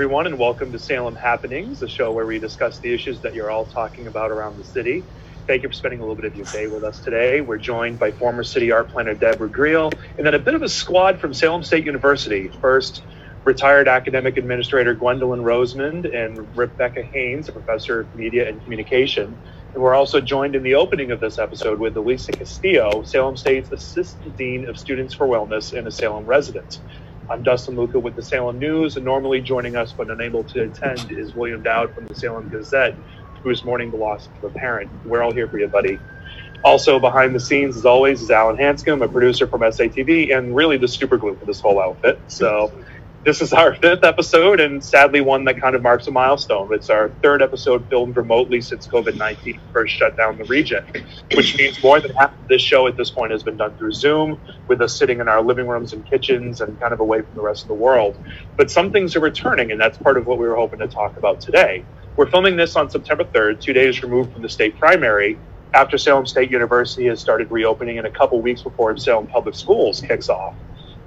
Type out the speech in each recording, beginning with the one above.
everyone, and welcome to Salem Happenings, the show where we discuss the issues that you're all talking about around the city. Thank you for spending a little bit of your day with us today. We're joined by former city art planner Deborah Greel, and then a bit of a squad from Salem State University. First, retired academic administrator Gwendolyn Rosemond and Rebecca Haynes, a professor of media and communication. And we're also joined in the opening of this episode with Elisa Castillo, Salem State's Assistant Dean of Students for Wellness and a Salem resident. I'm Dustin Luca with the Salem News, and normally joining us but unable to attend is William Dowd from the Salem Gazette, who is mourning the loss of a parent. We're all here for you, buddy. Also behind the scenes, as always, is Alan Hanscom, a producer from SATV, and really the super glue for this whole outfit. So this is our fifth episode, and sadly, one that kind of marks a milestone. It's our third episode filmed remotely since COVID 19 first shut down the region, which means more than half of this show at this point has been done through Zoom, with us sitting in our living rooms and kitchens and kind of away from the rest of the world. But some things are returning, and that's part of what we were hoping to talk about today. We're filming this on September 3rd, two days removed from the state primary, after Salem State University has started reopening and a couple weeks before Salem Public Schools kicks off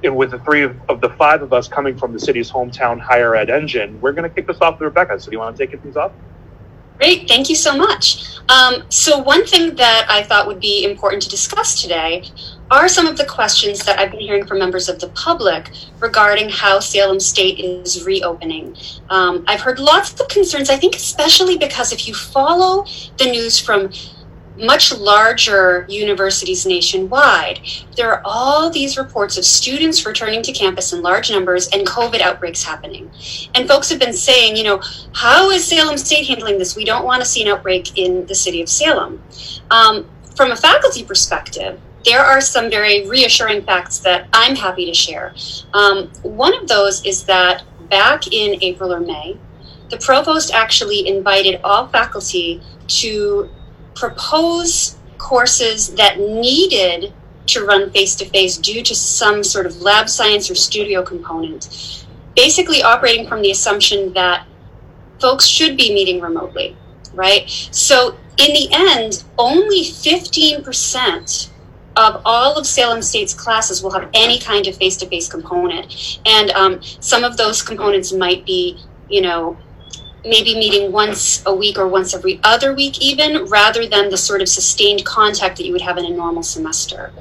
and with the three of, of, the five of us coming from the city's hometown higher ed engine, we're going to kick this off with Rebecca. So, do you want to take things off? Great, thank you so much. Um, so, one thing that I thought would be important to discuss today are some of the questions that I've been hearing from members of the public regarding how Salem State is reopening. Um, I've heard lots of concerns, I think, especially because if you follow the news from much larger universities nationwide, there are all these reports of students returning to campus in large numbers and COVID outbreaks happening. And folks have been saying, you know, how is Salem State handling this? We don't want to see an outbreak in the city of Salem. Um, from a faculty perspective, there are some very reassuring facts that I'm happy to share. Um, one of those is that back in April or May, the provost actually invited all faculty to propose courses that needed to run face to face due to some sort of lab science or studio component, basically operating from the assumption that folks should be meeting remotely, right? So, in the end, only 15% of all of Salem State's classes will have any kind of face to face component. And um, some of those components might be, you know, maybe meeting once a week or once every other week, even rather than the sort of sustained contact that you would have in a normal semester.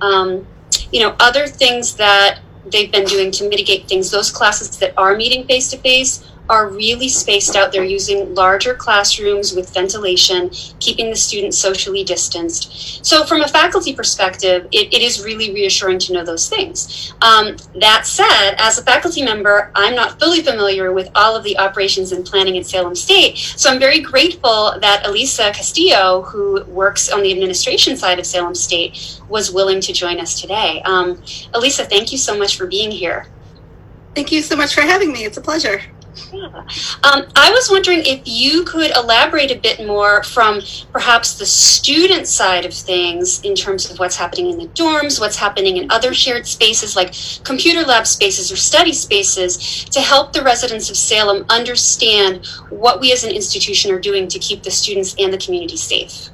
Um, you know, other things that they've been doing to mitigate things, those classes that are meeting face to face are really spaced out. They're using larger classrooms with ventilation, keeping the students socially distanced. So, from a faculty perspective, it, it is really reassuring to know those things. Um, that said, as a faculty member, I'm not fully familiar with all of the operations and planning at Salem State. So, I'm very grateful that Elisa Castillo, who works on the administration side of Salem State, was willing to join us today. Um, Elisa, thank you so much for being here. Thank you so much for having me. It's a pleasure. Yeah. Um, I was wondering if you could elaborate a bit more from perhaps the student side of things in terms of what's happening in the dorms, what's happening in other shared spaces like computer lab spaces or study spaces to help the residents of Salem understand what we as an institution are doing to keep the students and the community safe.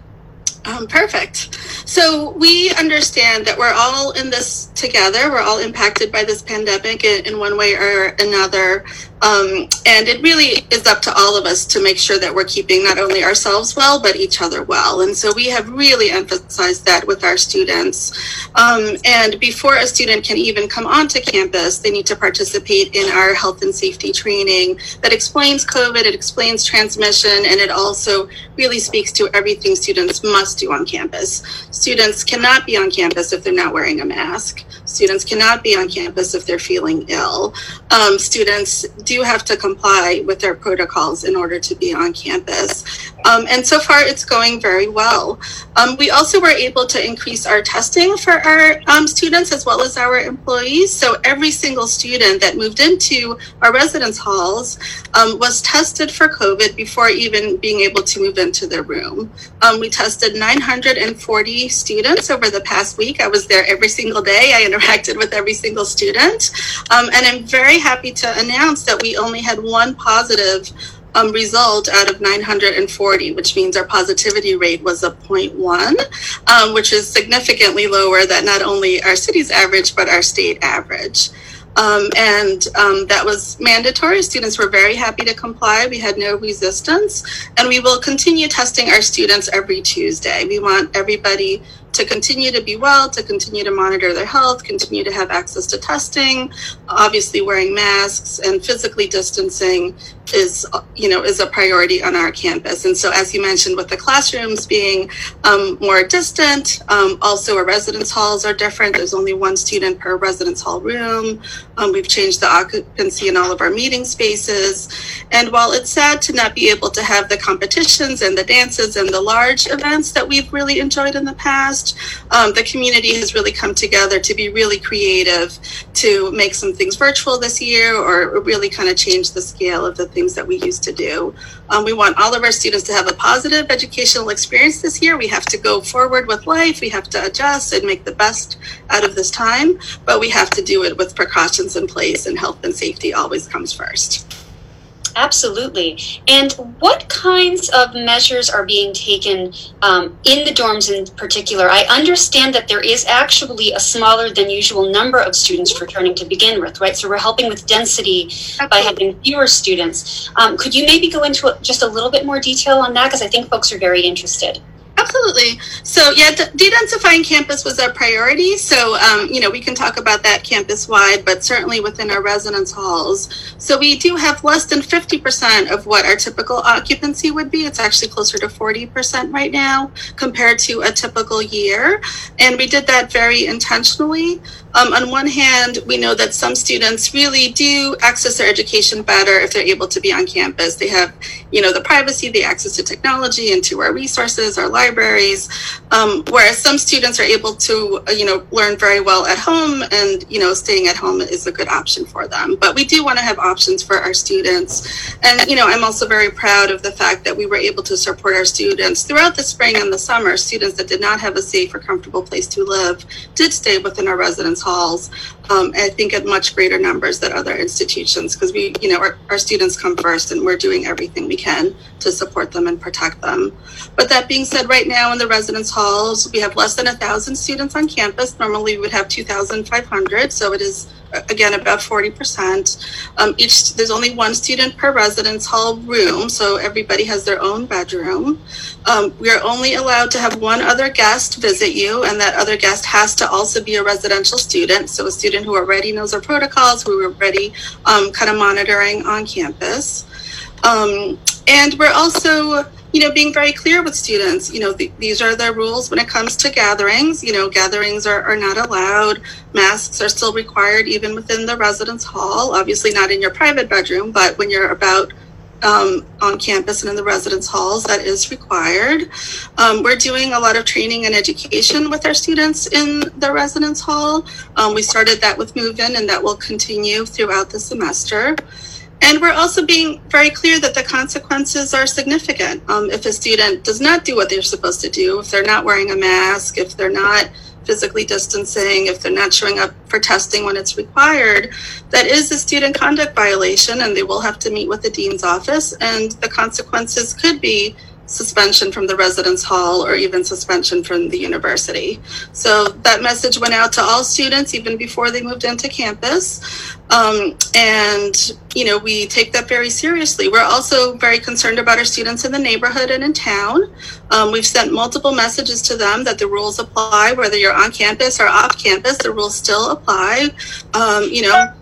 Um, perfect. So we understand that we're all in this together. We're all impacted by this pandemic in, in one way or another. Um, and it really is up to all of us to make sure that we're keeping not only ourselves well, but each other well. And so we have really emphasized that with our students. Um, and before a student can even come onto campus, they need to participate in our health and safety training that explains COVID, it explains transmission, and it also really speaks to everything students must do on campus. Students cannot be on campus if they're not wearing a mask. Students cannot be on campus if they're feeling ill. Um, students do have to comply with their protocols in order to be on campus. Um, and so far, it's going very well. Um, we also were able to increase our testing for our um, students as well as our employees. So every single student that moved into our residence halls um, was tested for COVID before even being able to move into their room. Um, we tested 940 students over the past week. I was there every single day. I interacted with every single student. Um, and I'm very happy to announce that we only had one positive um, result out of 940, which means our positivity rate was a 0.1, um, which is significantly lower than not only our city's average, but our state average. Um, and um, that was mandatory. Students were very happy to comply. We had no resistance. And we will continue testing our students every Tuesday. We want everybody to continue to be well, to continue to monitor their health, continue to have access to testing, obviously wearing masks and physically distancing is you know is a priority on our campus. And so as you mentioned with the classrooms being um, more distant um, also our residence halls are different. There's only one student per residence hall room. Um, we've changed the occupancy in all of our meeting spaces. And while it's sad to not be able to have the competitions and the dances and the large events that we've really enjoyed in the past um, the community has really come together to be really creative to make some things virtual this year or really kind of change the scale of the things that we used to do. Um, we want all of our students to have a positive educational experience this year. We have to go forward with life. We have to adjust and make the best out of this time, but we have to do it with precautions in place, and health and safety always comes first. Absolutely. And what kinds of measures are being taken um, in the dorms in particular? I understand that there is actually a smaller than usual number of students returning to begin with, right? So we're helping with density Absolutely. by having fewer students. Um, could you maybe go into just a little bit more detail on that? Because I think folks are very interested. Absolutely. So yeah, de-densifying campus was a priority. So um, you know we can talk about that campus wide, but certainly within our residence halls. So we do have less than fifty percent of what our typical occupancy would be. It's actually closer to forty percent right now compared to a typical year, and we did that very intentionally. Um, on one hand, we know that some students really do access their education better if they're able to be on campus. They have, you know, the privacy, the access to technology and to our resources, our libraries. Um, whereas some students are able to, uh, you know, learn very well at home, and you know, staying at home is a good option for them. But we do want to have options for our students, and you know, I'm also very proud of the fact that we were able to support our students throughout the spring and the summer. Students that did not have a safe or comfortable place to live did stay within our residence calls, um, I think at much greater numbers than other institutions because we, you know, our, our students come first and we're doing everything we can to support them and protect them. But that being said, right now in the residence halls, we have less than a thousand students on campus. Normally we would have 2,500, so it is again about 40%. Um, each there's only one student per residence hall room, so everybody has their own bedroom. Um, we are only allowed to have one other guest visit you, and that other guest has to also be a residential student, so a student who already knows our protocols, who we're already um, kind of monitoring on campus. Um, and we're also you know, being very clear with students, you know, the, these are the rules when it comes to gatherings. You know, gatherings are, are not allowed. Masks are still required even within the residence hall. Obviously, not in your private bedroom, but when you're about um, on campus and in the residence halls, that is required. Um, we're doing a lot of training and education with our students in the residence hall. Um, we started that with Move In, and that will continue throughout the semester. And we're also being very clear that the consequences are significant. Um, if a student does not do what they're supposed to do, if they're not wearing a mask, if they're not physically distancing, if they're not showing up for testing when it's required, that is a student conduct violation and they will have to meet with the dean's office. And the consequences could be suspension from the residence hall or even suspension from the university. So that message went out to all students even before they moved into campus. Um, and, you know, we take that very seriously. We're also very concerned about our students in the neighborhood and in town. Um, we've sent multiple messages to them that the rules apply, whether you're on campus or off campus, the rules still apply. Um, you know,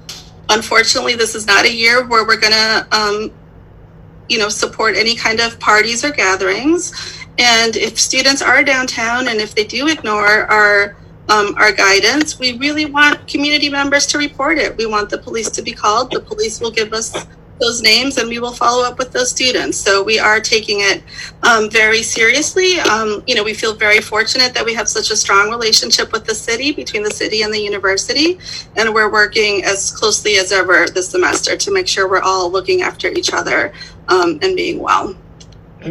unfortunately, this is not a year where we're going to um, you know, support any kind of parties or gatherings. And if students are downtown and if they do ignore our um, our guidance, we really want community members to report it. We want the police to be called. The police will give us those names and we will follow up with those students. So we are taking it um, very seriously. Um, you know, we feel very fortunate that we have such a strong relationship with the city, between the city and the university, and we're working as closely as ever this semester to make sure we're all looking after each other um, and being well.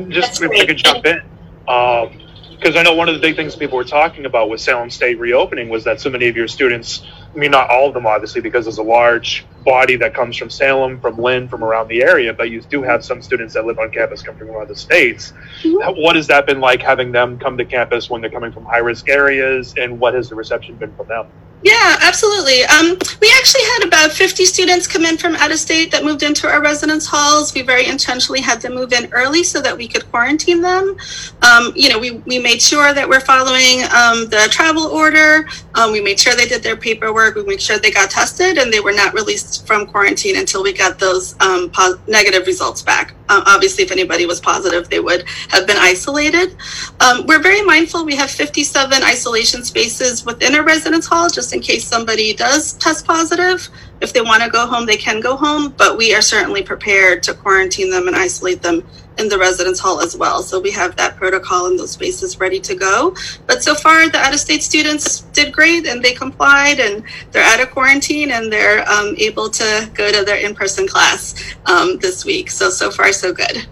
just if I could jump in. because um, I know one of the big things people were talking about with Salem State reopening was that so many of your students, I mean, not all of them obviously, because there's a large body that comes from Salem, from Lynn, from around the area, but you do have some students that live on campus come from other states. Mhm. What has that been like having them come to campus when they're coming from high risk areas, and what has the reception been from them? Yeah, absolutely. Um, we actually had about 50 students come in from out of state that moved into our residence halls. We very intentionally had them move in early so that we could quarantine them. Um, you know, we, we made sure that we're following um, the travel order. Um, we made sure they did their paperwork. We made sure they got tested and they were not released from quarantine until we got those um, pos- negative results back. Uh, obviously, if anybody was positive, they would have been isolated. Um, we're very mindful. We have 57 isolation spaces within our residence hall, just in case somebody does test positive. If they want to go home, they can go home, but we are certainly prepared to quarantine them and isolate them in the residence hall as well. So we have that protocol and those spaces ready to go. But so far, the out of state students did great and they complied and they're out of quarantine and they're um, able to go to their in person class um, this week. So, so far, so good.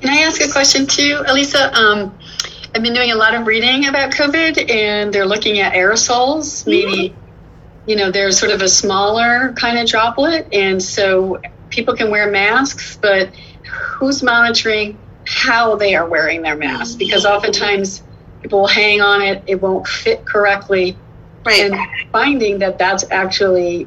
Can I ask a question too, Elisa? Um, I've been doing a lot of reading about COVID, and they're looking at aerosols. Maybe, you know, they're sort of a smaller kind of droplet, and so people can wear masks, but who's monitoring how they are wearing their mask Because oftentimes people will hang on it, it won't fit correctly, Right. and finding that that's actually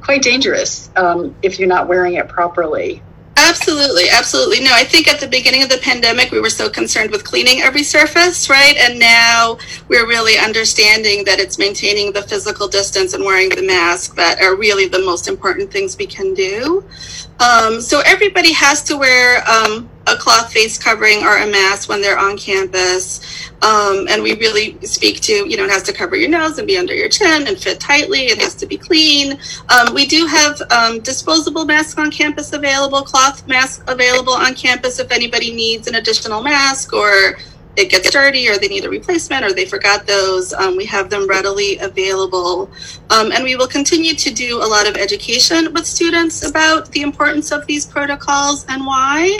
quite dangerous um, if you're not wearing it properly. Absolutely, absolutely. No, I think at the beginning of the pandemic, we were so concerned with cleaning every surface, right? And now we're really understanding that it's maintaining the physical distance and wearing the mask that are really the most important things we can do. Um, so everybody has to wear um, a cloth face covering or a mask when they're on campus. Um, and we really speak to, you know, it has to cover your nose and be under your chin and fit tightly. It has to be clean. Um, we do have um, disposable masks on campus available, cloth masks available on campus if anybody needs an additional mask or it gets dirty or they need a replacement or they forgot those. Um, we have them readily available. Um, and we will continue to do a lot of education with students about the importance of these protocols and why.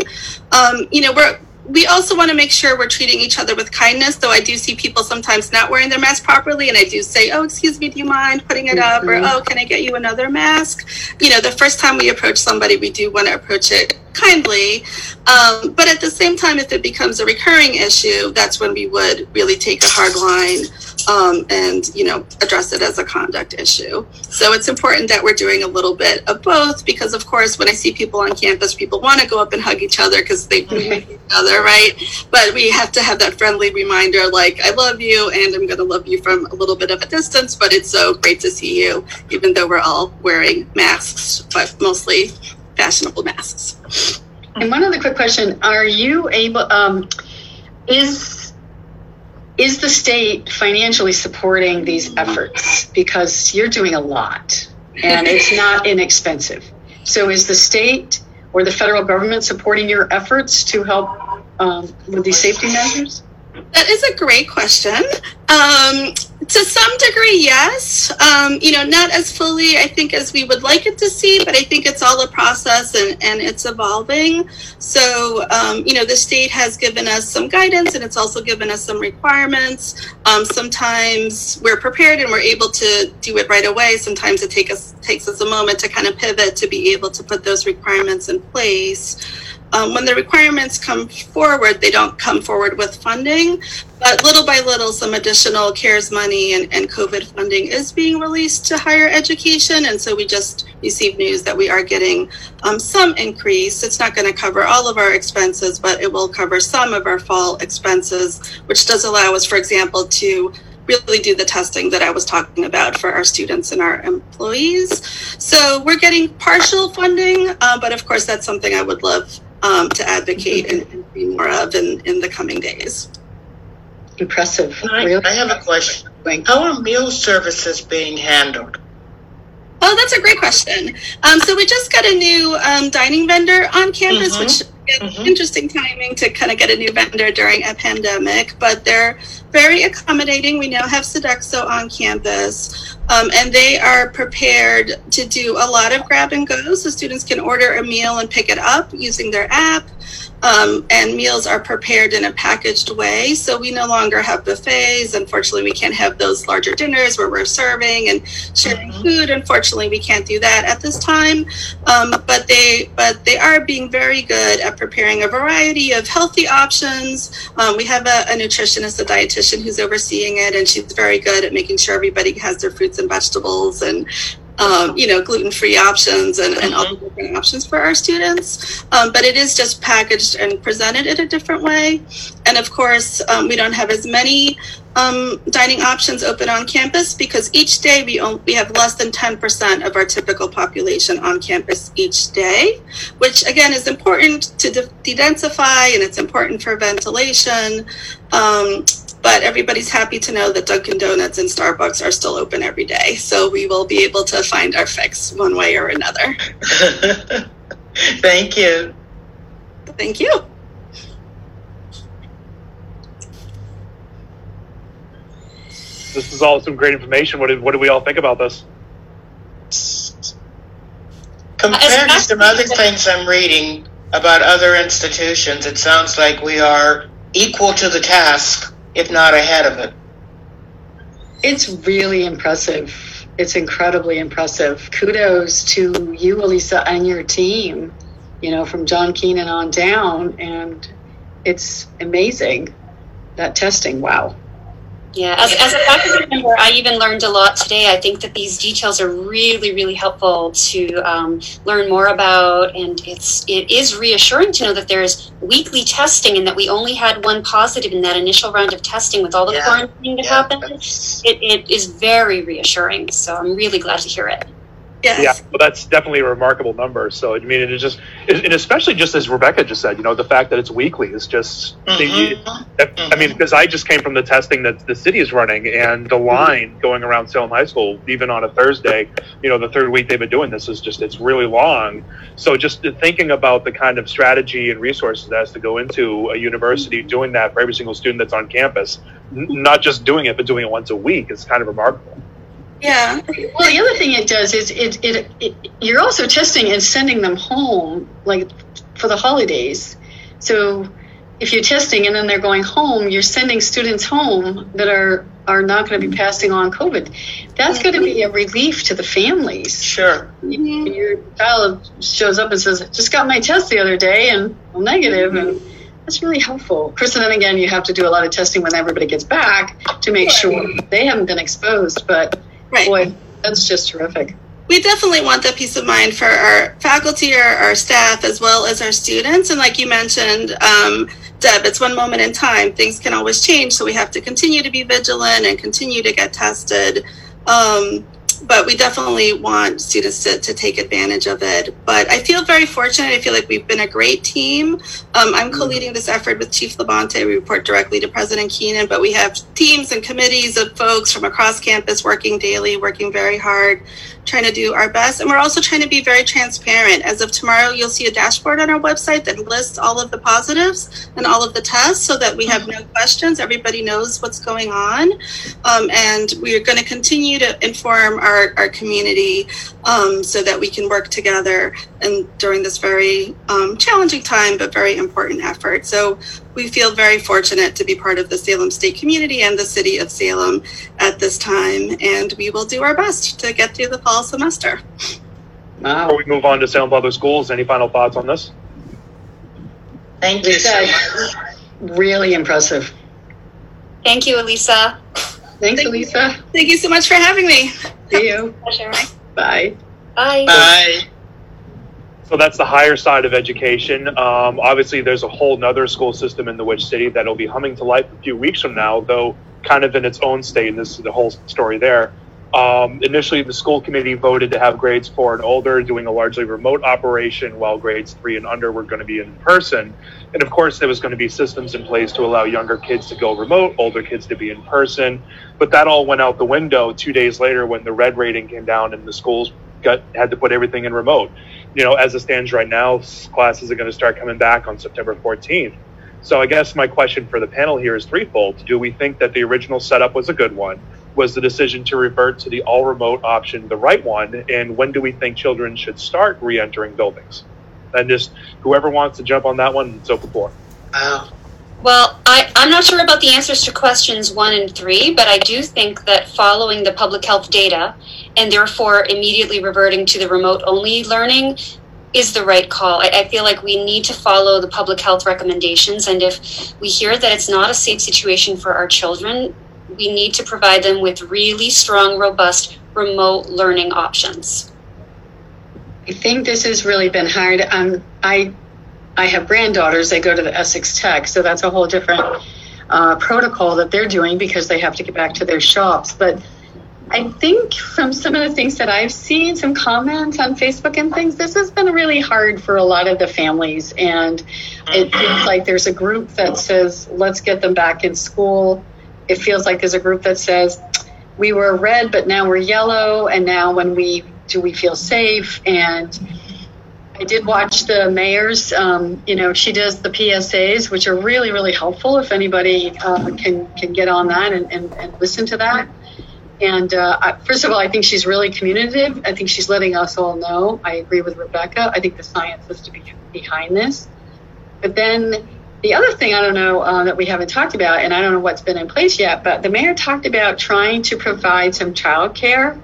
Um, you know, we're we also want to make sure we're treating each other with kindness, though I do see people sometimes not wearing their mask properly, and I do say, Oh, excuse me, do you mind putting it up? Or. Oh, can I get you another mask? You know, the first time we approach somebody, we do want to approach it kindly. Um, but at the same time, if it becomes a recurring issue, that's when we would really take a hard line um, and, you know, address it as a conduct issue. So it's important that we're doing a little bit of both because, of course, when I see people on campus, people want to go up and hug each other because they Mhm. each other, right? But we have to have that friendly reminder, like, I love you and I'm going to love you from a little bit of a distance, but it's so great to see you, even though we're all wearing masks, but mostly fashionable masks. And one other quick question: Are you able? Um, is is the state financially supporting these efforts? Because you're doing a lot, and it's not inexpensive. So, is the state or the federal government supporting your efforts to help um, with these safety measures? That is a great question. Um, to some degree, yes. Um, you know, not as fully, I think, as we would like it to see, but I think it's all a process and, and it's evolving. So, um, you know, the state has given us some guidance and it's also given us some requirements. Um, sometimes we're prepared and we're able to do it right away. Sometimes it take us, takes us a moment to kind of pivot to be able to put those requirements in place. Um, when the requirements come forward, they don't come forward with funding, but little by little, some additional CARES money and, and COVID funding is being released to higher education. And so we just received news that we are getting um, some increase. It's not going to cover all of our expenses, but it will cover some of our fall expenses, which does allow us, for example, to really do the testing that I was talking about for our students and our employees. So we're getting partial funding, uh, but of course, that's something I would love um, to advocate and, and be more of in, in the coming days. Impressive. I, I have a question. How are meal services being handled? Oh, that's a great question. Um, so we just got a new um, dining vendor on campus, Mhm. which is Mhm. interesting timing to kind of get a new vendor during a pandemic. But they're very accommodating. We now have Sodexo on campus, um, and they are prepared to do a lot of grab and go. So students can order a meal and pick it up using their app. Um, and meals are prepared in a packaged way. So we no longer have buffets. Unfortunately, we can't have those larger dinners where we're serving and sharing mm-hmm. food. Unfortunately, we can't do that at this time. Um, but they but they are being very good at preparing a variety of healthy options. Um, we have a, a nutritionist, a dietitian who's overseeing it, and she's very good at making sure everybody has their fruits and vegetables and um, you know, gluten-free options and, and all the mm-hmm. different options for our students. Um, but it is just packaged and presented in a different way. And of course, um, we don't have as many um, dining options open on campus because each day we only, we have less than 10% of our typical population on campus each day, which again is important to de- densify and it's important for ventilation. But everybody's happy to know that Dunkin' Donuts and Starbucks are still open every day. So we will be able to find our fix one way or another. Thank you. Thank you. This is all some great information. What did, what do we all think about this? Compared to some other things I'm reading about other institutions, it sounds like we are equal to the task if not ahead of it. It's really impressive. It's incredibly impressive. Kudos to you, Elisa, and your team, you know, from John Keenan on down. And it's amazing that testing. Wow. Yeah, as, as a faculty member, I even learned a lot today. I think that these details are really, really helpful to um, learn more about, and it's it is reassuring to know that there's weekly testing and that we only had one positive in that initial round of testing with all the yeah. quarantine that yeah, happened. It, it is very reassuring. So I'm really glad to hear it. Yes. Yeah, well, that's definitely a remarkable number. So I mean, it is just, and especially just as Rebecca just said, you know, the fact that it's weekly is just. Mm-hmm. I mean, mm-hmm. because I just came from the testing that the city is running, and the mm-hmm. line going around Salem High School, even on a Thursday, you know, the third week they've been doing this is just it's really long. So just thinking about the kind of strategy and resources that has to go into a university mm-hmm. doing that for every single student that's on campus, not just doing it, but doing it once a week is kind of remarkable. Yeah. Well, the other thing it does is it, it, it you're also testing and sending them home like for the holidays. So if you're testing and then they're going home, you're sending students home that are are not going to be passing on COVID. That's going to be a relief to the families. Sure. Mm-hmm. Your child shows up and says, "Just got my test the other day and I'm negative," and that's really helpful. Chris, and then again, you have to do a lot of testing when everybody gets back to make sure they haven't been exposed. But Right. Boy, that's just terrific. We definitely want that peace of mind for our faculty, or our staff, as well as our students. And like you mentioned, um, Deb, it's one moment in time. Things can always change, so we have to continue to be vigilant and continue to get tested. Um, but we definitely want students to, to take advantage of it. But I feel very fortunate. I feel like we've been a great team. Um, I'm co leading this effort with Chief Labonte. We report directly to President Keenan, but we have teams and committees of folks from across campus working daily, working very hard trying to do our best. And we're also trying to be very transparent. As of tomorrow, you'll see a dashboard on our website that lists all of the positives and all of the tests so that we have no questions. Everybody knows what's going on. Um, and we are going to continue to inform our, our community um, so that we can work together and during this very um, challenging time, but very important effort. So we feel very fortunate to be part of the Salem State community and the city of Salem at this time, and we will do our best to get through the fall semester. Wow. Before we move on to Salem Public Schools, any final thoughts on this? Thank you so much. Really impressive. Thank you, Elisa. Thanks, Thank Elisa. You. Thank you so much for having me. See you. Pleasure. Bye. Bye. Bye. So that's the higher side of education. Um, obviously, there's a whole nother school system in the Witch City that'll be humming to life a few weeks from now, though kind of in its own state. And this is the whole story there. Um, initially, the school committee voted to have grades four and older doing a largely remote operation, while grades three and under were going to be in person. And of course, there was going to be systems in place to allow younger kids to go remote, older kids to be in person. But that all went out the window two days later when the red rating came down and the schools got had to put everything in remote you know, as it stands right now, classes are going to start coming back on September 14th. So I guess my question for the panel here is threefold. Do we think that the original setup was a good one? Was the decision to revert to the all remote option the right one? And when do we think children should start re entering buildings? And just whoever wants to jump on that one, it's open floor. Wow. Uh, Well, I, I'm not sure about the answers to questions one and three, but I do think that following the public health data and therefore immediately reverting to the remote only learning is the right call. I, I, feel like we need to follow the public health recommendations. And if we hear that it's not a safe situation for our children, we need to provide them with really strong, robust remote learning options. I think this has really been hard. Um, I I have granddaughters. They go to the Essex Tech, so that's a whole different uh, protocol that they're doing because they have to get back to their shops. But I think from some of the things that I've seen, some comments on Facebook and things, this has been really hard for a lot of the families. And it feels like there's a group that says, let's get them back in school. It feels like there's a group that says, we were red, but now we're yellow. And now when we do we feel safe? And I did watch the mayor's, um, you know, she does the PSAs, which are really, really helpful if anybody uh, can, can get on that and, and, and listen to that. And uh, I, first of all, I think she's really communicative. I think she's letting us all know. I agree with Rebecca. I think the science is to be behind this. But then the other thing I don't know uh, that we haven't talked about, and I don't know what's been in place yet, but the mayor talked about trying to provide some childcare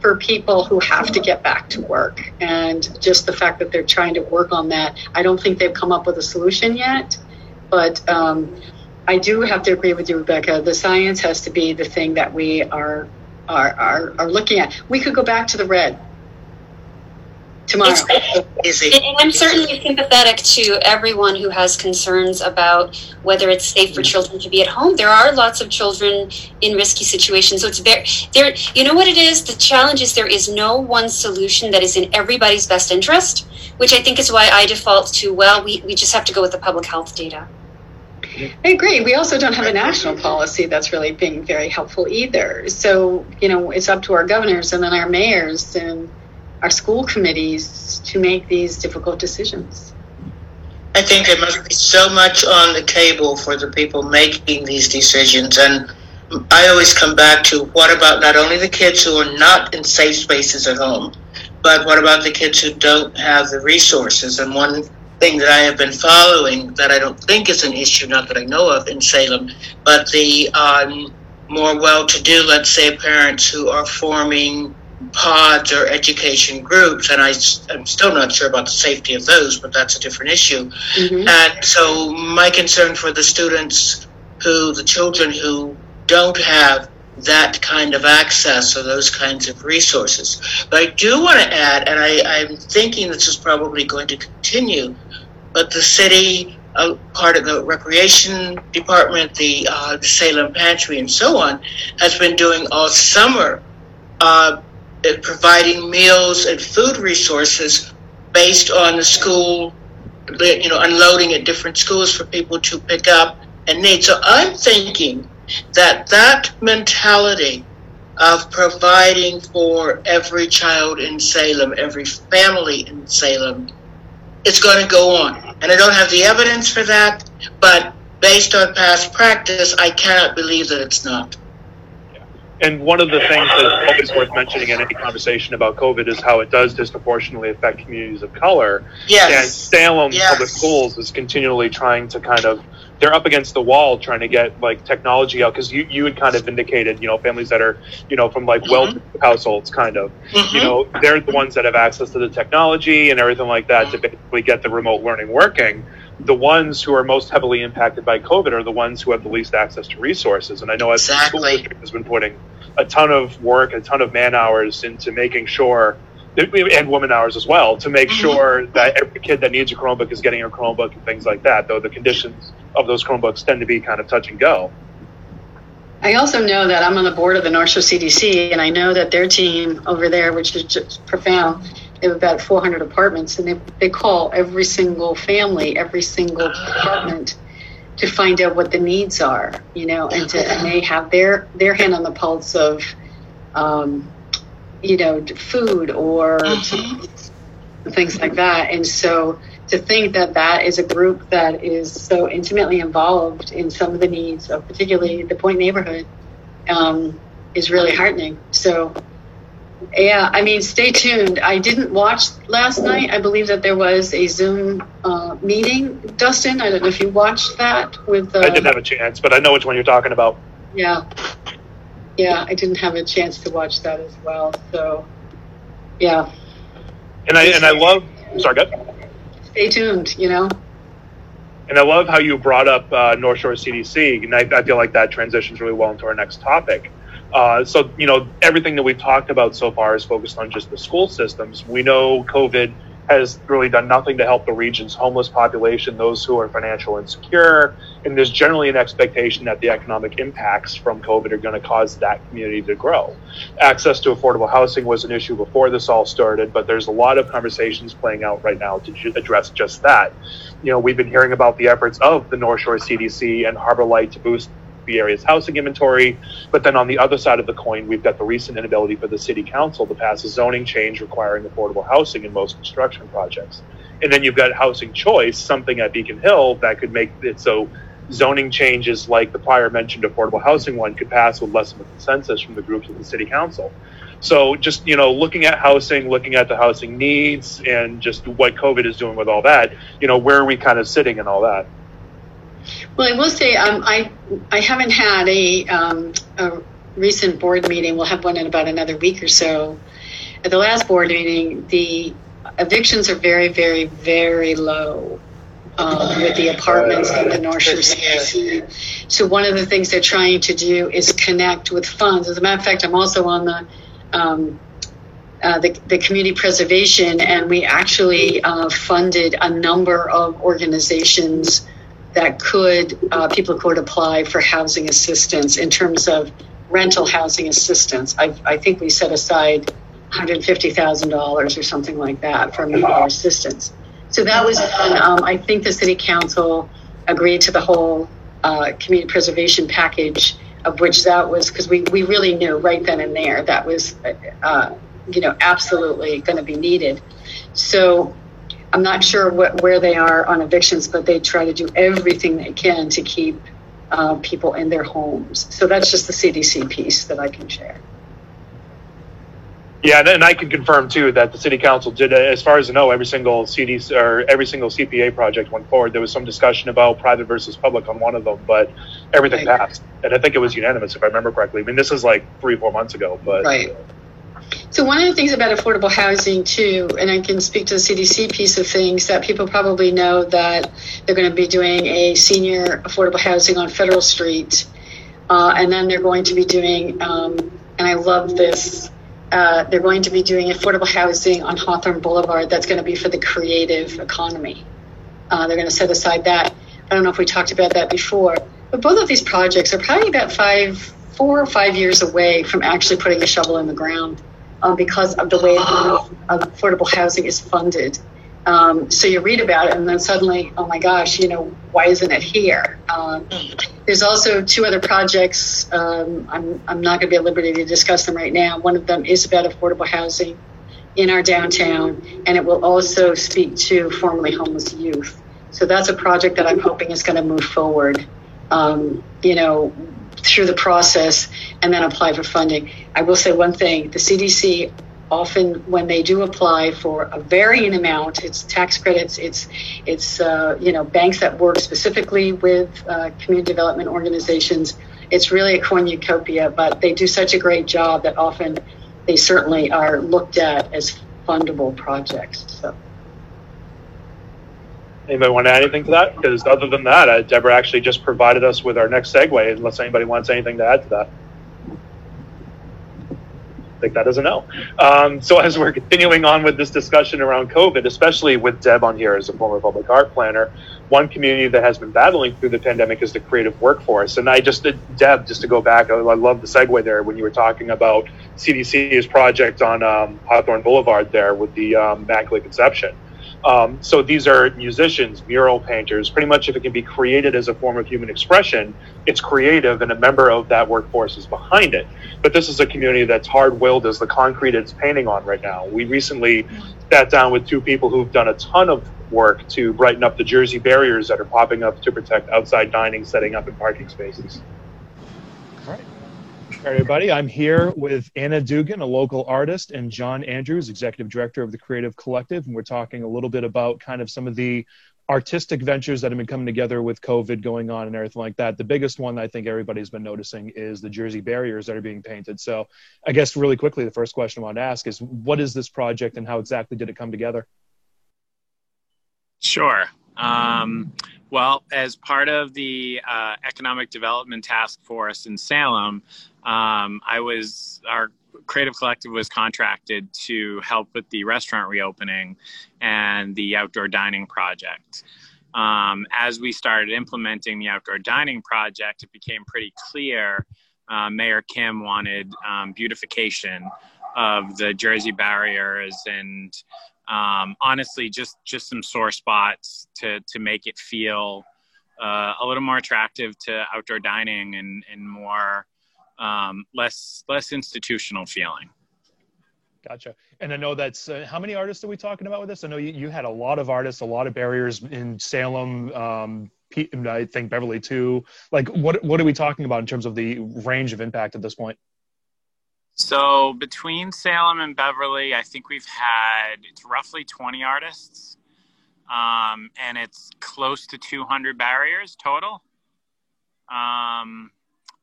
for people who have to get back to work. And just the fact that they're trying to work on that, I don't think they've come up with a solution yet. But um, I do have to agree with you, Rebecca. The science has to be the thing that we are are, are, are looking at. We could go back to the red tomorrow. I'm certainly sympathetic to everyone who has concerns about whether it's safe for mm. children to be at home. There are lots of children in risky situations, so it's very there. You know what it is? The challenge is there is no one solution that is in everybody's best interest, which I think is why I default to well, we, we just have to go with the public health data. I agree. We also don't have a national policy that's really being very helpful either. So, you know, it's up to our governors and then our mayors and our school committees to make these difficult decisions. I think there must be so much on the table for the people making these decisions. And I always come back to what about not only the kids who are not in safe spaces at home, but what about the kids who don't have the resources? And one thing that I have been following that I don't think is an issue, not that I know of in Salem, but the um, more well to do, let's say, parents who are forming pods or education groups, and I, am still not sure about the safety of those, but that's a different issue. Mm-hmm. And so, my concern for the students who, the children who don't have that kind of access or those kinds of resources. But I do want to add, and I, I'm thinking this is probably going to continue, but the city, uh, part of the recreation department, the, uh, the Salem Pantry, and so on, has been doing all summer. Uh, providing meals and food resources based on the school, you know, unloading at different schools for people to pick up and need. So I'm thinking that that mentality of providing for every child in Salem, every family in Salem, is going to go on. And I don't have the evidence for that, but based on past practice, I cannot believe that it's not. And one of the things that's always worth mentioning in any conversation about COVID is how it does disproportionately affect communities of color. Yes. And Salem yes. Public Schools is continually trying to kind of they're up against the wall trying to get like technology out because you, you had kind of indicated you know families that are you know from like mm-hmm. households kind of mm-hmm. you know they're the ones that have access to the technology and everything like that mm-hmm. to basically get the remote learning working the ones who are most heavily impacted by covid are the ones who have the least access to resources and i know as exactly. school has been putting a ton of work a ton of man hours into making sure and woman hours as well to make mm-hmm. sure that every kid that needs a Chromebook is getting a Chromebook and things like that. Though the conditions of those Chromebooks tend to be kind of touch and go. I also know that I'm on the board of the North Shore CDC, and I know that their team over there, which is just profound, they have about 400 apartments, and they, they call every single family, every single apartment to find out what the needs are, you know, and to and they have their their hand on the pulse of um, you know, food or mm-hmm. things like that. And so to think that that is a group that is so intimately involved in some of the needs of particularly the Point neighborhood um, is really heartening. So, yeah, I mean, stay tuned. I didn't watch last night. I believe that there was a Zoom uh, meeting. Dustin, I don't know if you watched that with. Uh, I didn't have a chance, but I know which one you're talking about. Yeah, yeah, I didn't have a chance to watch that as well. So, yeah. And I and I love. Sorry, good. Stay tuned. You know. And I love how you brought up uh, North Shore CDC, and I, I, feel like that transitions really well into our next topic. Uh, so, you know, everything that we've talked about so far is focused on just the school systems. We know COVID has really done nothing to help the region's homeless population, those who are financially insecure. And there's generally an expectation that the economic impacts from COVID are going to cause that community to grow. Access to affordable housing was an issue before this all started, but there's a lot of conversations playing out right now to address just that. You know, we've been hearing about the efforts of the North Shore CDC and Harbor Light to boost the area's housing inventory. But then on the other side of the coin, we've got the recent inability for the city council to pass a zoning change requiring affordable housing in most construction projects. And then you've got housing choice, something at Beacon Hill that could make it so zoning changes like the prior mentioned affordable housing one could pass with less of a consensus from the groups of the city council. So just you know, looking at housing, looking at the housing needs, and just what COVID is doing with all that, you know, where are we kind of sitting and all that? Well, I will say um, I I haven't had a, um, a recent board meeting. We'll have one in about another week or so. At the last board meeting, the evictions are very, very, very low. Um, with the apartments in the North Shore CDC. So one of the things they're trying to do is connect with funds. As a matter of fact, I'm also on the um, uh, the, the, community preservation, and we actually uh, funded a number of organizations that could uh, people could apply for housing assistance in terms of rental housing assistance. I, I think we set aside $150,000 or something like that for immediate assistance. So that was Um, I think the city council agreed to the whole uh, community preservation package, of which that was because we, we really knew right then and there that was, uh, you know, absolutely going to be needed. So I'm not sure what, where they are on evictions, but they try to do everything they can to keep uh, people in their homes. So that's just the CDC piece that I can share. Yeah, and I can confirm too that the city council did, as far as I know, every single CDC or every single CPA project went forward. There was some discussion about private versus public on one of them, but everything right. passed, and I think it was unanimous if I remember correctly. I mean, this is like three, four months ago, but right. So one of the things about affordable housing too, and I can speak to the CDC piece of things that people probably know that they're going to be doing a senior affordable housing on Federal Street, uh, and then they're going to be doing, um, and I love this. Uh, they're going to be doing affordable housing on Hawthorne Boulevard. That's going to be for the creative economy. Uh, they're going to set aside that. I don't know if we talked about that before, but both of these projects are probably about five, four or five years away from actually putting a shovel in the ground um, because of the way affordable housing is funded. Um, so you read about it, and then suddenly, oh my gosh, you know, why isn't it here? Um, there's also two other projects. Um, I'm, I'm not going to be at liberty to discuss them right now. One of them is about affordable housing in our downtown, and it will also speak to formerly homeless youth. So that's a project that I'm hoping is going to move forward. Um, you know, through the process and then apply for funding. I will say one thing the CDC often when they do apply for a varying amount it's tax credits it's it's uh, you know banks that work specifically with uh, community development organizations it's really a cornucopia but they do such a great job that often they certainly are looked at as fundable projects so Anybody want to add anything to that? Because other than that, uh, Deborah actually just provided us with our next segue, unless anybody wants anything to add to that. I think that doesn't know. Um, so as we're continuing on with this discussion around COVID, especially with Deb on here as a former public art planner, one community that has been battling through the pandemic is the creative workforce. And I just, Deb, just to go back, I, I love the segue there when you were talking about CDC's project on um, Hawthorne Boulevard there with the um, Immaculate Conception Um, so these are musicians, mural painters. Pretty much, if it can be created as a form of human expression, it's creative, and a member of that workforce is behind it. But this is a community that's hard-willed as the concrete it's painting on right now. We recently sat down with two people who've done a ton of work to brighten up the Jersey barriers that are popping up to protect outside dining, setting up in parking spaces. All right. All right, everybody. I'm here with Anna Dugan, a local artist, and John Andrews, executive director of the Creative Collective. And we're talking a little bit about kind of some of the artistic ventures that have been coming together with COVID going on and everything like that. The biggest one I think everybody's been noticing is the Jersey barriers that are being painted. So, I guess really quickly, the first question I want to ask is what is this project and how exactly did it come together? Sure. Um, well, as part of the uh, Economic Development Task Force in Salem, um, I was our creative collective was contracted to help with the restaurant reopening and the outdoor dining project. Um, as we started implementing the outdoor dining project, it became pretty clear uh, Mayor Kim wanted um, beautification of the Jersey barriers and um, honestly just just some sore spots to to make it feel uh, a little more attractive to outdoor dining and and more um, less less institutional feeling. Gotcha. And I know that's uh, how many artists are we talking about with this? I know you, you had a lot of artists, a lot of barriers in Salem. Um, I think Beverly too. Like, what what are we talking about in terms of the range of impact at this point? So between Salem and Beverly, I think we've had it's roughly 20 artists, um, and it's close to 200 barriers total. Um,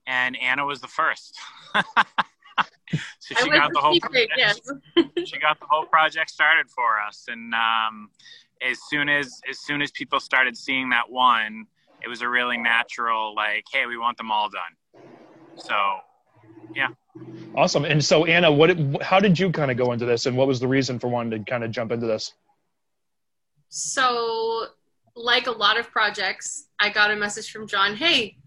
and Anna was the first. so she got the whole project, yes. she got the whole project started for us, and um, as soon as as soon as people started seeing that one, it was a really natural like, hey, we want them all done. So yeah. Awesome. And so, Anna, what, how did you kind of go into this, and what was the reason for wanting to kind of jump into this? So, like a lot of projects, I got a message from John. Hey,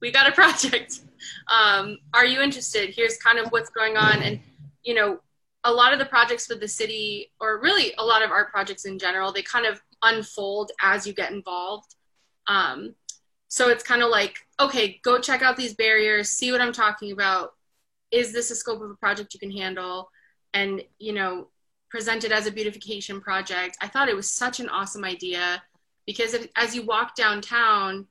we got a project. Um, are you interested? Here's kind of what's going on, and you know, a lot of the projects with the city, or really a lot of art projects in general, they kind of unfold as you get involved. Um, so it's kind of like, okay, go check out these barriers, see what I'm talking about, is this a scope of a project you can handle? And you know present it as a beautification project. I thought it was such an awesome idea because if, as you walk downtown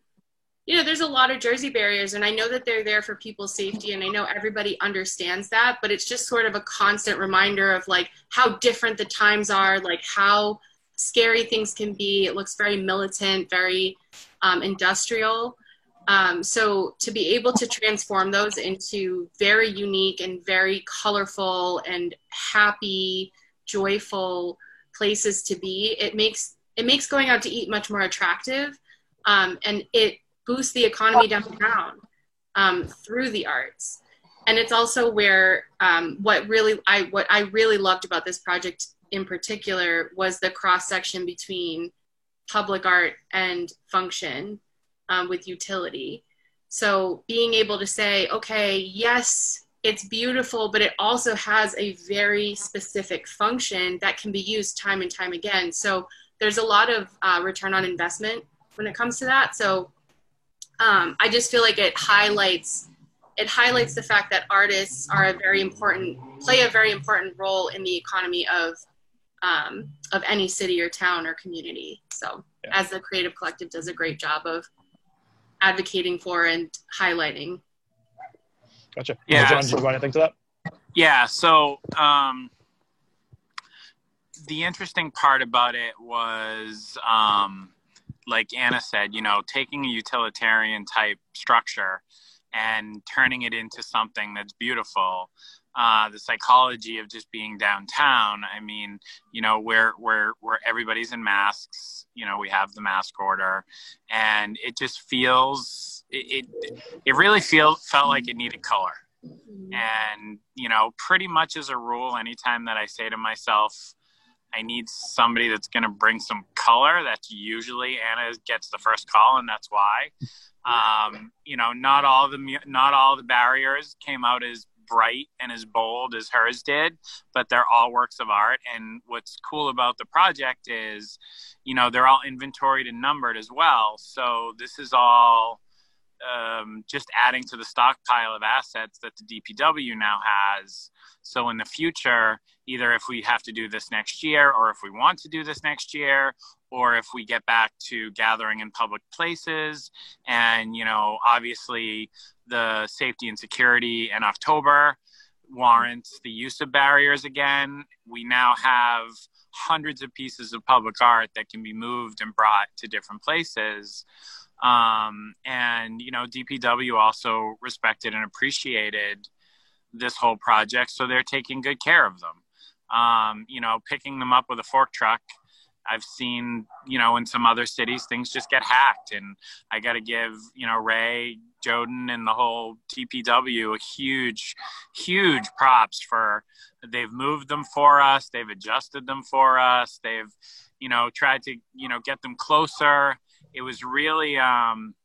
you know there's a lot of jersey barriers and i know that they're there for people's safety and i know everybody understands that but it's just sort of a constant reminder of like how different the times are like how scary things can be. It looks very militant very um, industrial um, so to be able to transform those into very unique and very colorful and happy, joyful places to be, it makes it makes going out to eat much more attractive, um, and it boosts the economy downtown um, through the arts. And it's also where um, what really I what I really loved about this project in particular was the cross section between public art and function um, with utility. So being able to say, okay, yes, it's beautiful, but it also has a very specific function that can be used time and time again. So there's a lot of uh, return on investment when it comes to that. So um, I just feel like it highlights it highlights the fact that artists are a very important play a very important role in the economy of um, of any city or town or community. So yeah. as the creative collective does a great job of advocating for and highlighting. Gotcha. Yeah. John, do you want anything to that? Yeah. So, um, the interesting part about it was, um, like Anna said, you know, taking a utilitarian type structure and turning it into something that's beautiful uh, the psychology of just being downtown. I mean, you know, where where where everybody's in masks. You know, we have the mask order, and it just feels it. It, it really feel felt like it needed color, and you know, pretty much as a rule, anytime that I say to myself. I need somebody that's going to bring some color. That's usually Anna gets the first call, and that's why. Um, you know, not all the not all the barriers came out as bright and as bold as hers did, but they're all works of art. And what's cool about the project is, you know, they're all inventoried and numbered as well. So this is all um, just adding to the stockpile of assets that the DPW now has. So in the future, either if we have to do this next year, or if we want to do this next year, or if we get back to gathering in public places, and you know, obviously the safety and security in October warrants the use of barriers again. We now have hundreds of pieces of public art that can be moved and brought to different places. Um, and you know, DPW also respected and appreciated this whole project, so they're taking good care of them. Um, you know, picking them up with a fork truck. I've seen, you know, in some other cities, things just get hacked, and I got to give, you know, Ray, Joden, and the whole DPW a huge, huge props for they've moved them for us, they've adjusted them for us, they've, you know, tried to, you know, get them closer it was really um,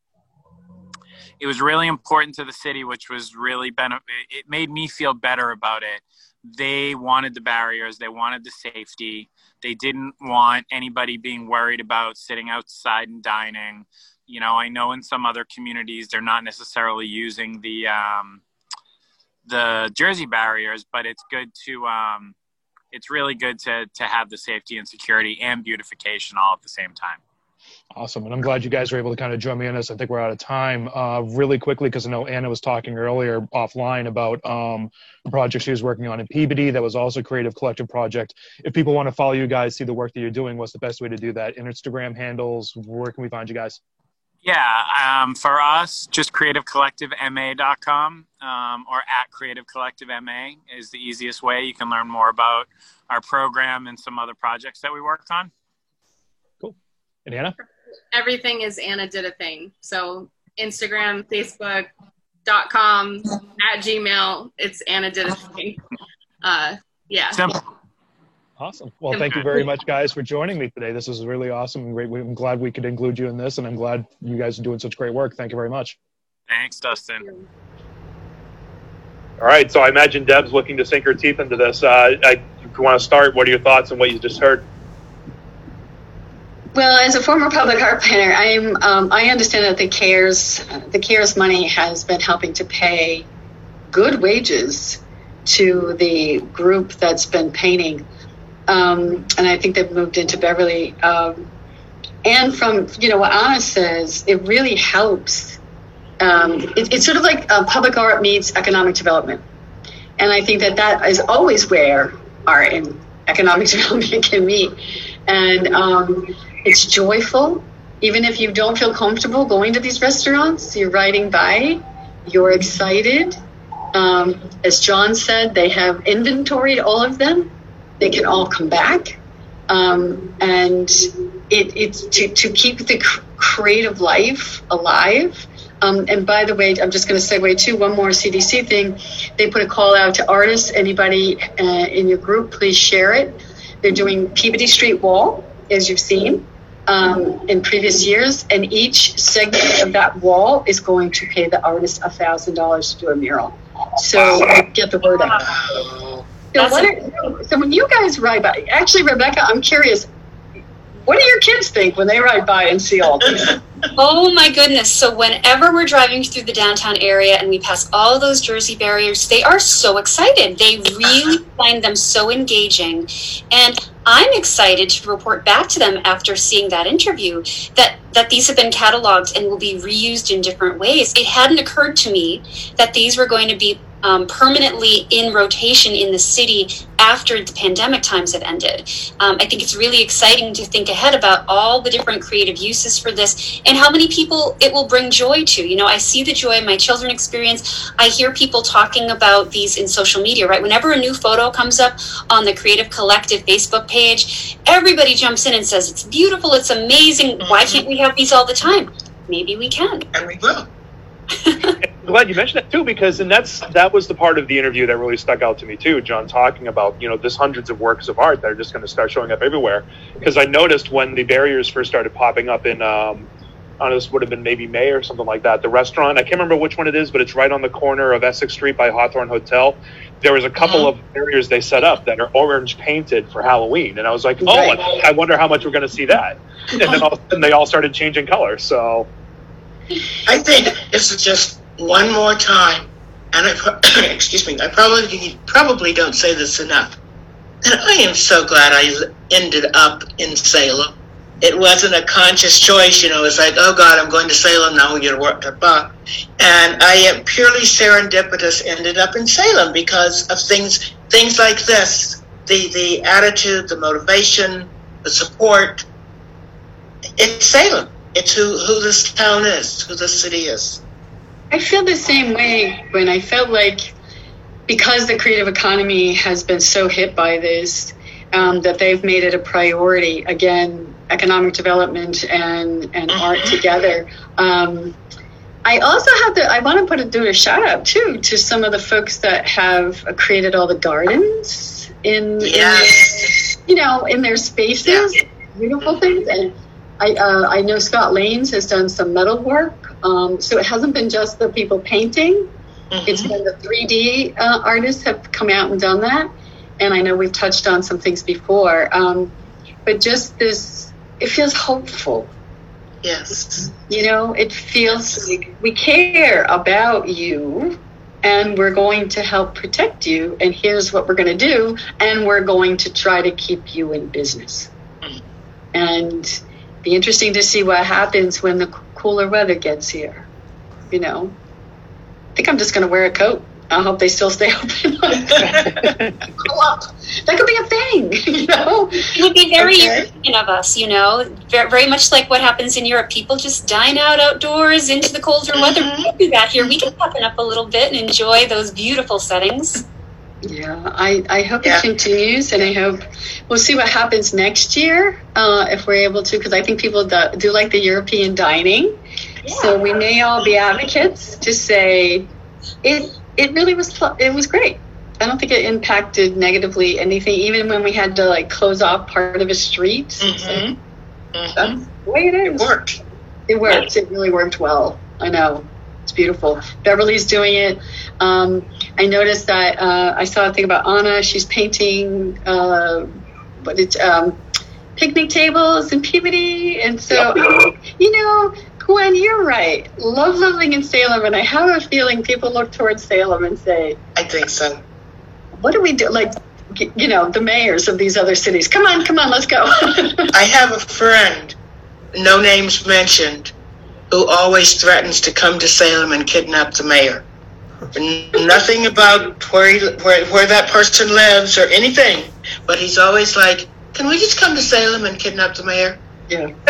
it was really important to the city, which was really benefit. It made me feel better about it. They wanted the barriers, they wanted the safety. They didn't want anybody being worried about sitting outside and dining. You know, I know in some other communities they're not necessarily using the um, the jersey barriers, but it's good to um, it's really good to to have the safety and security and beautification all at the same time. Awesome. And I'm glad you guys were able to kind of join me on this. I think we're out of time. Uh, really quickly, because I know Anna was talking earlier offline about um, a project she was working on in Peabody that was also a creative collective project. If people want to follow you guys, see the work that you're doing, what's the best way to do that? Instagram handles, where can we find you guys? Yeah, um, for us, just creativecollectivema.com um, or at creativecollectivema is the easiest way. You can learn more about our program and some other projects that we worked on. Cool. And Anna? Everything is Anna did a thing. So Instagram, Facebook, dot com, at Gmail, it's Anna did a thing. Uh, yeah. Simple. Awesome. Well, thank you very much, guys, for joining me today. This is really awesome and great. I'm glad we could include you in this, and I'm glad you guys are doing such great work. Thank you very much. Thanks, Dustin. All right. So I imagine Deb's looking to sink her teeth into this. Uh, I, if you want to start, what are your thoughts on what you just heard? Well, as a former public art planner, I'm um, I understand that the CARES the CARES money has been helping to pay good wages to the group that's been painting, um, and I think they've moved into Beverly. Um, and from you know what Anna says, it really helps. Um, it, it's sort of like uh, public art meets economic development, and I think that that is always where art and economic development can meet. And um, it's joyful. Even if you don't feel comfortable going to these restaurants, you're riding by, you're excited. Um, as John said, they have inventoried all of them. They can all come back. Um, and it, it's to, to keep the creative life alive. Um, and by the way, I'm just going to segue to one more CDC thing. They put a call out to artists. Anybody uh, in your group, please share it. They're doing Peabody Street Wall, as you've seen um, in previous years, and each segment of that wall is going to pay the artist a thousand dollars to do a mural. So get the word out. So, are, so when you guys ride by, actually, Rebecca, I'm curious. What do your kids think when they ride by and see all this? Oh my goodness. So, whenever we're driving through the downtown area and we pass all those Jersey barriers, they are so excited. They really find them so engaging. And I'm excited to report back to them after seeing that interview that, that these have been cataloged and will be reused in different ways. It hadn't occurred to me that these were going to be um, permanently in rotation in the city after the pandemic times have ended. Um, I think it's really exciting to think ahead about all the different creative uses for this and how many people it will bring joy to. You know, I see the joy my children experience. I hear people talking about these in social media, right? Whenever a new photo comes up on the Creative Collective Facebook page, everybody jumps in and says, It's beautiful, it's amazing. Why can't we have these all the time? Maybe we can. And we will. Glad you mentioned that too, because and that's that was the part of the interview that really stuck out to me too. John talking about you know this hundreds of works of art that are just going to start showing up everywhere. Because I noticed when the barriers first started popping up in um, don't know, this would have been maybe May or something like that. The restaurant, I can't remember which one it is, but it's right on the corner of Essex Street by Hawthorne Hotel. There was a couple Mhm. of barriers they set up that are orange painted for Halloween, and I was like, oh, Right. I wonder how much we're going to see that. And then all of a sudden they all started changing color. So I think this is just one more time, and I pro- excuse me, I probably probably don't say this enough. And I am so glad I ended up in Salem. It wasn't a conscious choice, you know. It's like, oh God, I'm going to Salem now. We get to work. blah. And I am purely serendipitous. Ended up in Salem because of things things like this. The the attitude, the motivation, the support. It's Salem. It's who who this town is, who this city is. I feel the same way when I felt like because the creative economy has been so hit by this, um, that they've made it a priority. Again, economic development and, and art together. Um, I also have to, I want to put a, do a shout out too to some of the folks that have created all the gardens in, Yes. in you know, in their spaces, beautiful things. And I, uh, I know Scott Lanes has done some metal work. Um, so it hasn't been just the people painting. It's Mhm. been the 3D uh, artists have come out and done that. And I know we've touched on some things before. Um, but just this, it feels hopeful. Yes. You know, it feels like we care about you and we're going to help protect you. And here's what we're going to do. And we're going to try to keep you in business. And be interesting to see what happens when the cooler weather gets here. You know, I think I'm just going to wear a coat. I hope they still stay open. Go up. That could be a thing, you know? It would be very Okay. European of us, you know, very, very much like what happens in Europe. People just dine out outdoors into the colder weather. Mm-hmm. We can do that here. We can toughen up a little bit and enjoy those beautiful settings. Yeah, I, I hope Yeah. it continues, and I hope we'll see what happens next year uh, if we're able to, because I think people do, do like the European dining. So we may all be advocates to say it. It really was. It was great. I don't think it impacted negatively anything, even when we had to like close off part of a street. Mhm. Mhm. That's the way it It is. worked. It worked. It really worked well. I know. Beautiful. Beverly's doing it. Um, I noticed that uh, I saw a thing about Anna. She's painting uh, what it's um, picnic tables in Peabody, and so you know, Gwen, you're right. Love living in Salem, and I have a feeling people look towards Salem and say, I think so. "What do we do?" Like, you know, the mayors of these other cities. Come on, come on, let's go. I have a friend, no names mentioned, who always threatens to come to Salem and kidnap the mayor. N- Nothing about where, he, where where that person lives or anything, but he's always like, "Can we just come to Salem and kidnap the mayor?" yeah.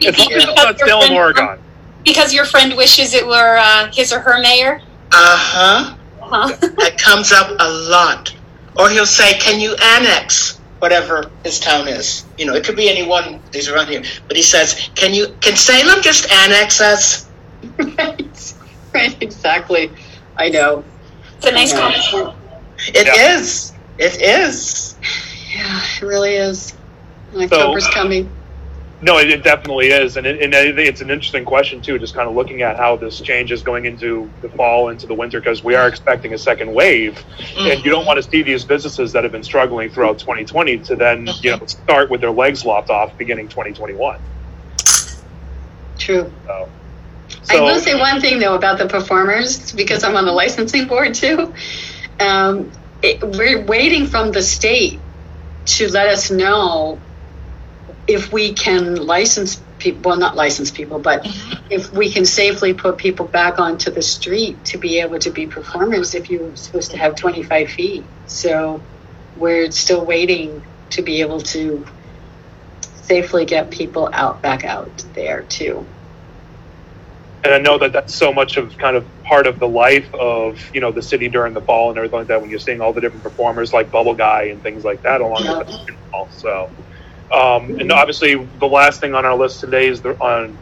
it's Because it's not your Salem, friend- Oregon. Because your friend wishes it were uh, his or her mayor. Uh huh. Huh? That comes up a lot. Or he'll say, "Can you annex whatever his town is?" You know, it could be any one these around here. But he says, "Can you? Can Salem just annex us?" right. Right. Exactly. I know. It's a nice Yeah. compliment. It Yeah. is. It is. Yeah, it really is. October's coming. No, it, it definitely is, and, it, and I think it's an interesting question too. Just kind of looking at how this changes going into the fall, into the winter, because we are expecting a second wave, and you don't want to see these businesses that have been struggling throughout 2020 to then you know start with their legs lopped off beginning 2021. True. So, I will say one thing though about the performers because I'm on the licensing board too. Um, it, we're waiting from the state to let us know if we can license people. Well, not license people, but mm-hmm. if we can safely put people back onto the street to be able to be performers. If you're supposed to have 25 feet, so we're still waiting to be able to safely get people out back out there too. and I know that that's so much of kind of part of the life of you know the city during the fall and everything like that when you're seeing all the different performers like Bubble Guy and things like that along Yeah. with the fall. So, um, and obviously the last thing on our list today is the on.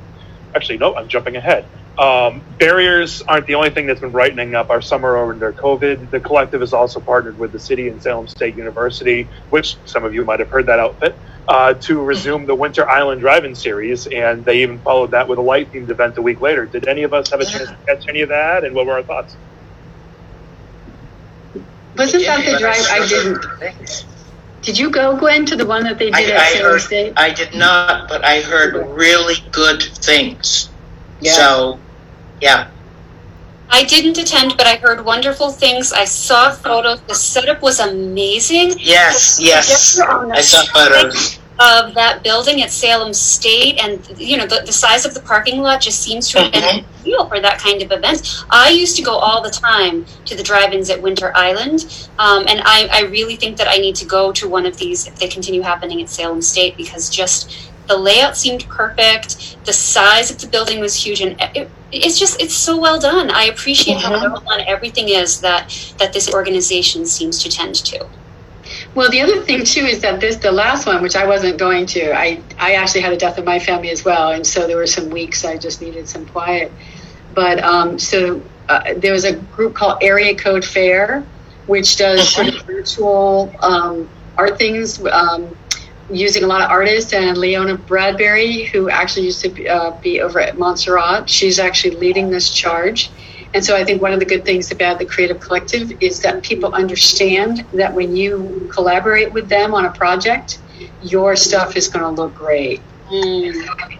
Actually, no, I'm jumping ahead. Um, barriers aren't the only thing that's been brightening up our summer over under COVID. The collective has also partnered with the city and Salem State University, which some of you might have heard that outfit, uh, to resume the Winter Island Drive-In series, and they even followed that with a light-themed event a week later. Did any of us have a chance to catch any of that, and what were our thoughts? Wasn't that the drive? I didn't. Did you go, Gwen, to the one that they I, did at I heard, State? I did not, but I heard really good things. Yeah. So, yeah. I didn't attend, but I heard wonderful things. I saw photos. The setup was amazing. Yes, yes. I saw photos. Of that building at Salem State, and you know the, the size of the parking lot just seems to have been ideal for that kind of event. I used to go all the time to the drive-ins at Winter Island, um, and I, I really think that I need to go to one of these if they continue happening at Salem State because just the layout seemed perfect. The size of the building was huge, and it, it's just it's so well done. I appreciate how Mhm. well done everything is that that this organization seems to tend to. Well, the other thing too is that this, the last one, which I wasn't going to, I, I actually had a death in my family as well, and so there were some weeks I just needed some quiet. But um, so uh, there was a group called Area Code Fair, which does sort of virtual um, art things um, using a lot of artists. And Leonie Bradbury, who actually used to be, uh, be over at Montserrat, she's actually leading this charge. And so I think one of the good things about the Creative Collective is that people understand that when you collaborate with them on a project, your stuff is going to look great.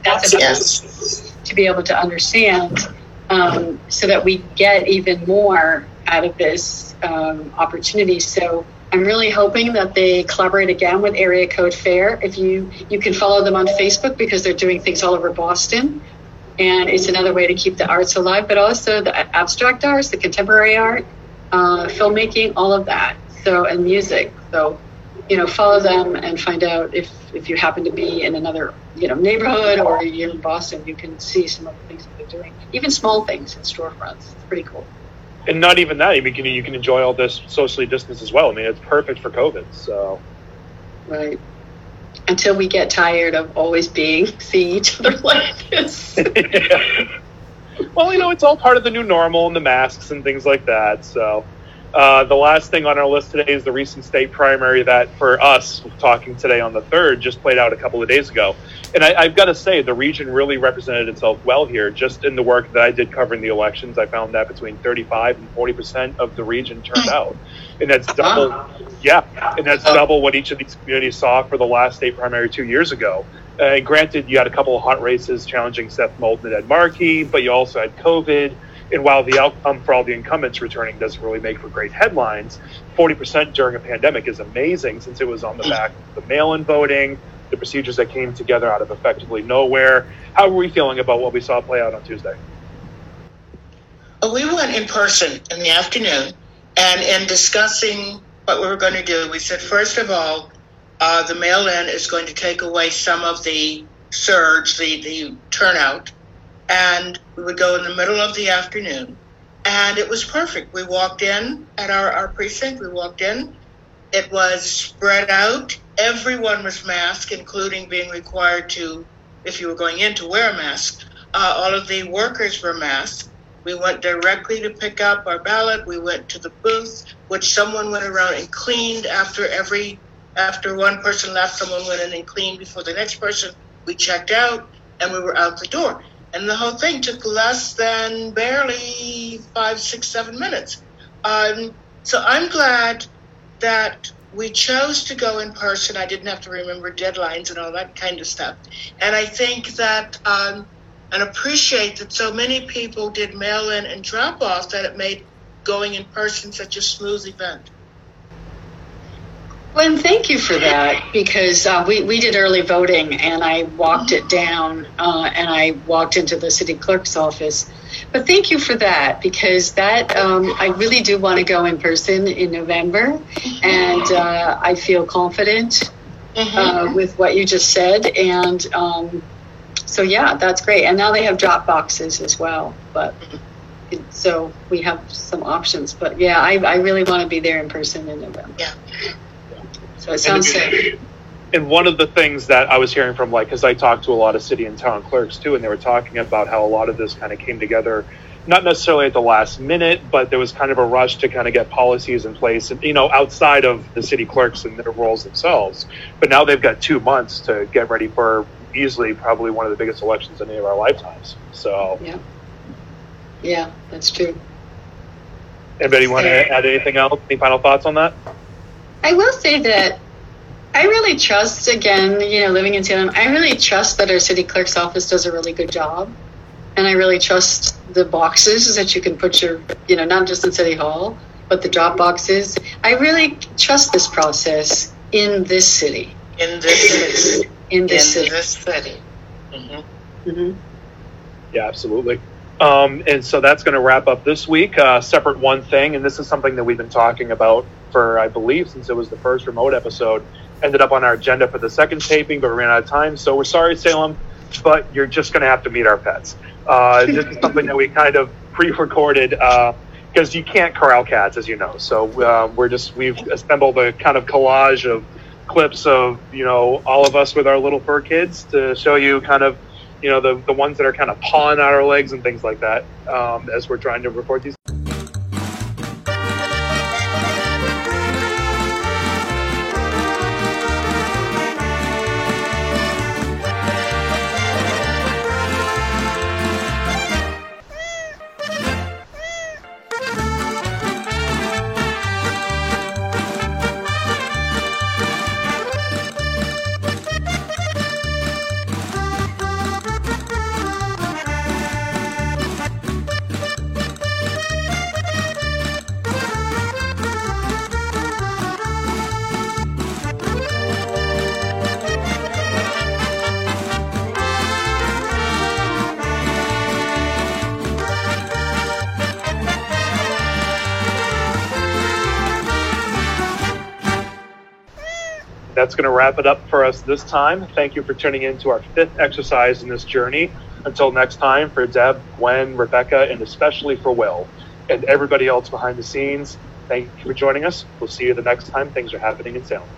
That's about Yes. to be able to understand um, so that we get even more out of this um, opportunity. So I'm really hoping that they collaborate again with Area Code Fair. If you you can follow them on Facebook because they're doing things all over Boston, and it's another way to keep the arts alive. But also the abstract arts, the contemporary art, uh, filmmaking, all of that. So and music. So you know, follow them and find out if if you happen to be in another you know neighborhood or you're in Boston, you can see some of the things that they're doing, even small things in storefronts. It's pretty cool. And not even that. I mean, you can, enjoy all this socially distanced as well. I mean, it's perfect for COVID. So, Right. Until we get tired of always being seeing each other like this. well, you know, it's all part of the new normal and the masks and things like that. So, uh, the last thing on our list today is the recent state primary that, for us, talking today on the third, just played out a couple of days ago. And I, I've got to say, the region really represented itself well here. Just in the work that I did covering the elections, I found that between 35 and 40 percent of the region turned out, and that's double. Yeah, and that's double what each of these communities saw for the last state primary two years ago. Uh, and granted, you had a couple of hot races challenging Seth Moulton and Ed Markey, but you also had COVID. And while the outcome for all the incumbents returning doesn't really make for great headlines, 40% during a pandemic is amazing since it was on the back of the mail in voting, the procedures that came together out of effectively nowhere. How are we feeling about what we saw play out on Tuesday? We went in person in the afternoon, and in discussing what we were going to do, we said, first of all, uh, the mail in is going to take away some of the surge, the, the turnout, and we would go in the middle of the afternoon. And it was perfect. We walked in at our, our precinct, we walked in, it was spread out. Everyone was masked, including being required to, if you were going in, to wear a mask. Uh, all of the workers were masked. We went directly to pick up our ballot. We went to the booth, which someone went around and cleaned after every, after one person left, someone went in and cleaned before the next person. We checked out and we were out the door. And the whole thing took less than barely five, six, seven minutes. Um, so I'm glad that we chose to go in person. I didn't have to remember deadlines and all that kind of stuff. And I think that um, and appreciate that so many people did mail in and drop off that it made going in person such a smooth event. Gwen, thank you for that because uh, we, we did early voting and I walked it down uh, and I walked into the city clerk's office. But thank you for that because that um, I really do want to go in person in November and uh, I feel confident uh, with what you just said. And um, so, yeah, that's great. And now they have drop boxes as well. But so we have some options. But yeah, I, I really want to be there in person in November. Yeah. So it sounds safe. and one of the things that I was hearing from like, because I talked to a lot of city and town clerks too, and they were talking about how a lot of this kind of came together, not necessarily at the last minute, but there was kind of a rush to kind of get policies in place, and you know, outside of the city clerks and their roles themselves. But now they've got two months to get ready for easily probably one of the biggest elections in any of our lifetimes. So, Yeah. Yeah, that's true. anybody want to add anything else? Any final thoughts on that? I will say that I really trust, again, you know, living in Salem, I really trust that our city clerk's office does a really good job. And I really trust the boxes that you can put your, you know, not just in City Hall, but the drop boxes. I really trust this process in this city. In this city. In In this city. this city. Mhm. Mhm. Yeah, absolutely. Um, and so that's going to wrap up this week. Uh, separate one thing, and this is something that we've been talking about for, I believe, since it was the first remote episode. Ended up on our agenda for the second taping, but we ran out of time. So we're sorry, Salem, but you're just going to have to meet our pets. Uh, this is something that we kind of pre-recorded because you can't corral cats, as you know. So uh, we're just we've assembled a kind of collage of clips of you know all of us with our little fur kids to show you kind of you know the the ones that are kind of pawing out our legs and things like that um, as we're trying to record these. That's going to wrap it up for us this time. Thank you for tuning in to our fifth exercise in this journey. Until next time, for Deb, Gwen, Rebecca, and especially for Will, and everybody else behind the scenes, thank you for joining us. We'll see you the next time things are happening in Salem.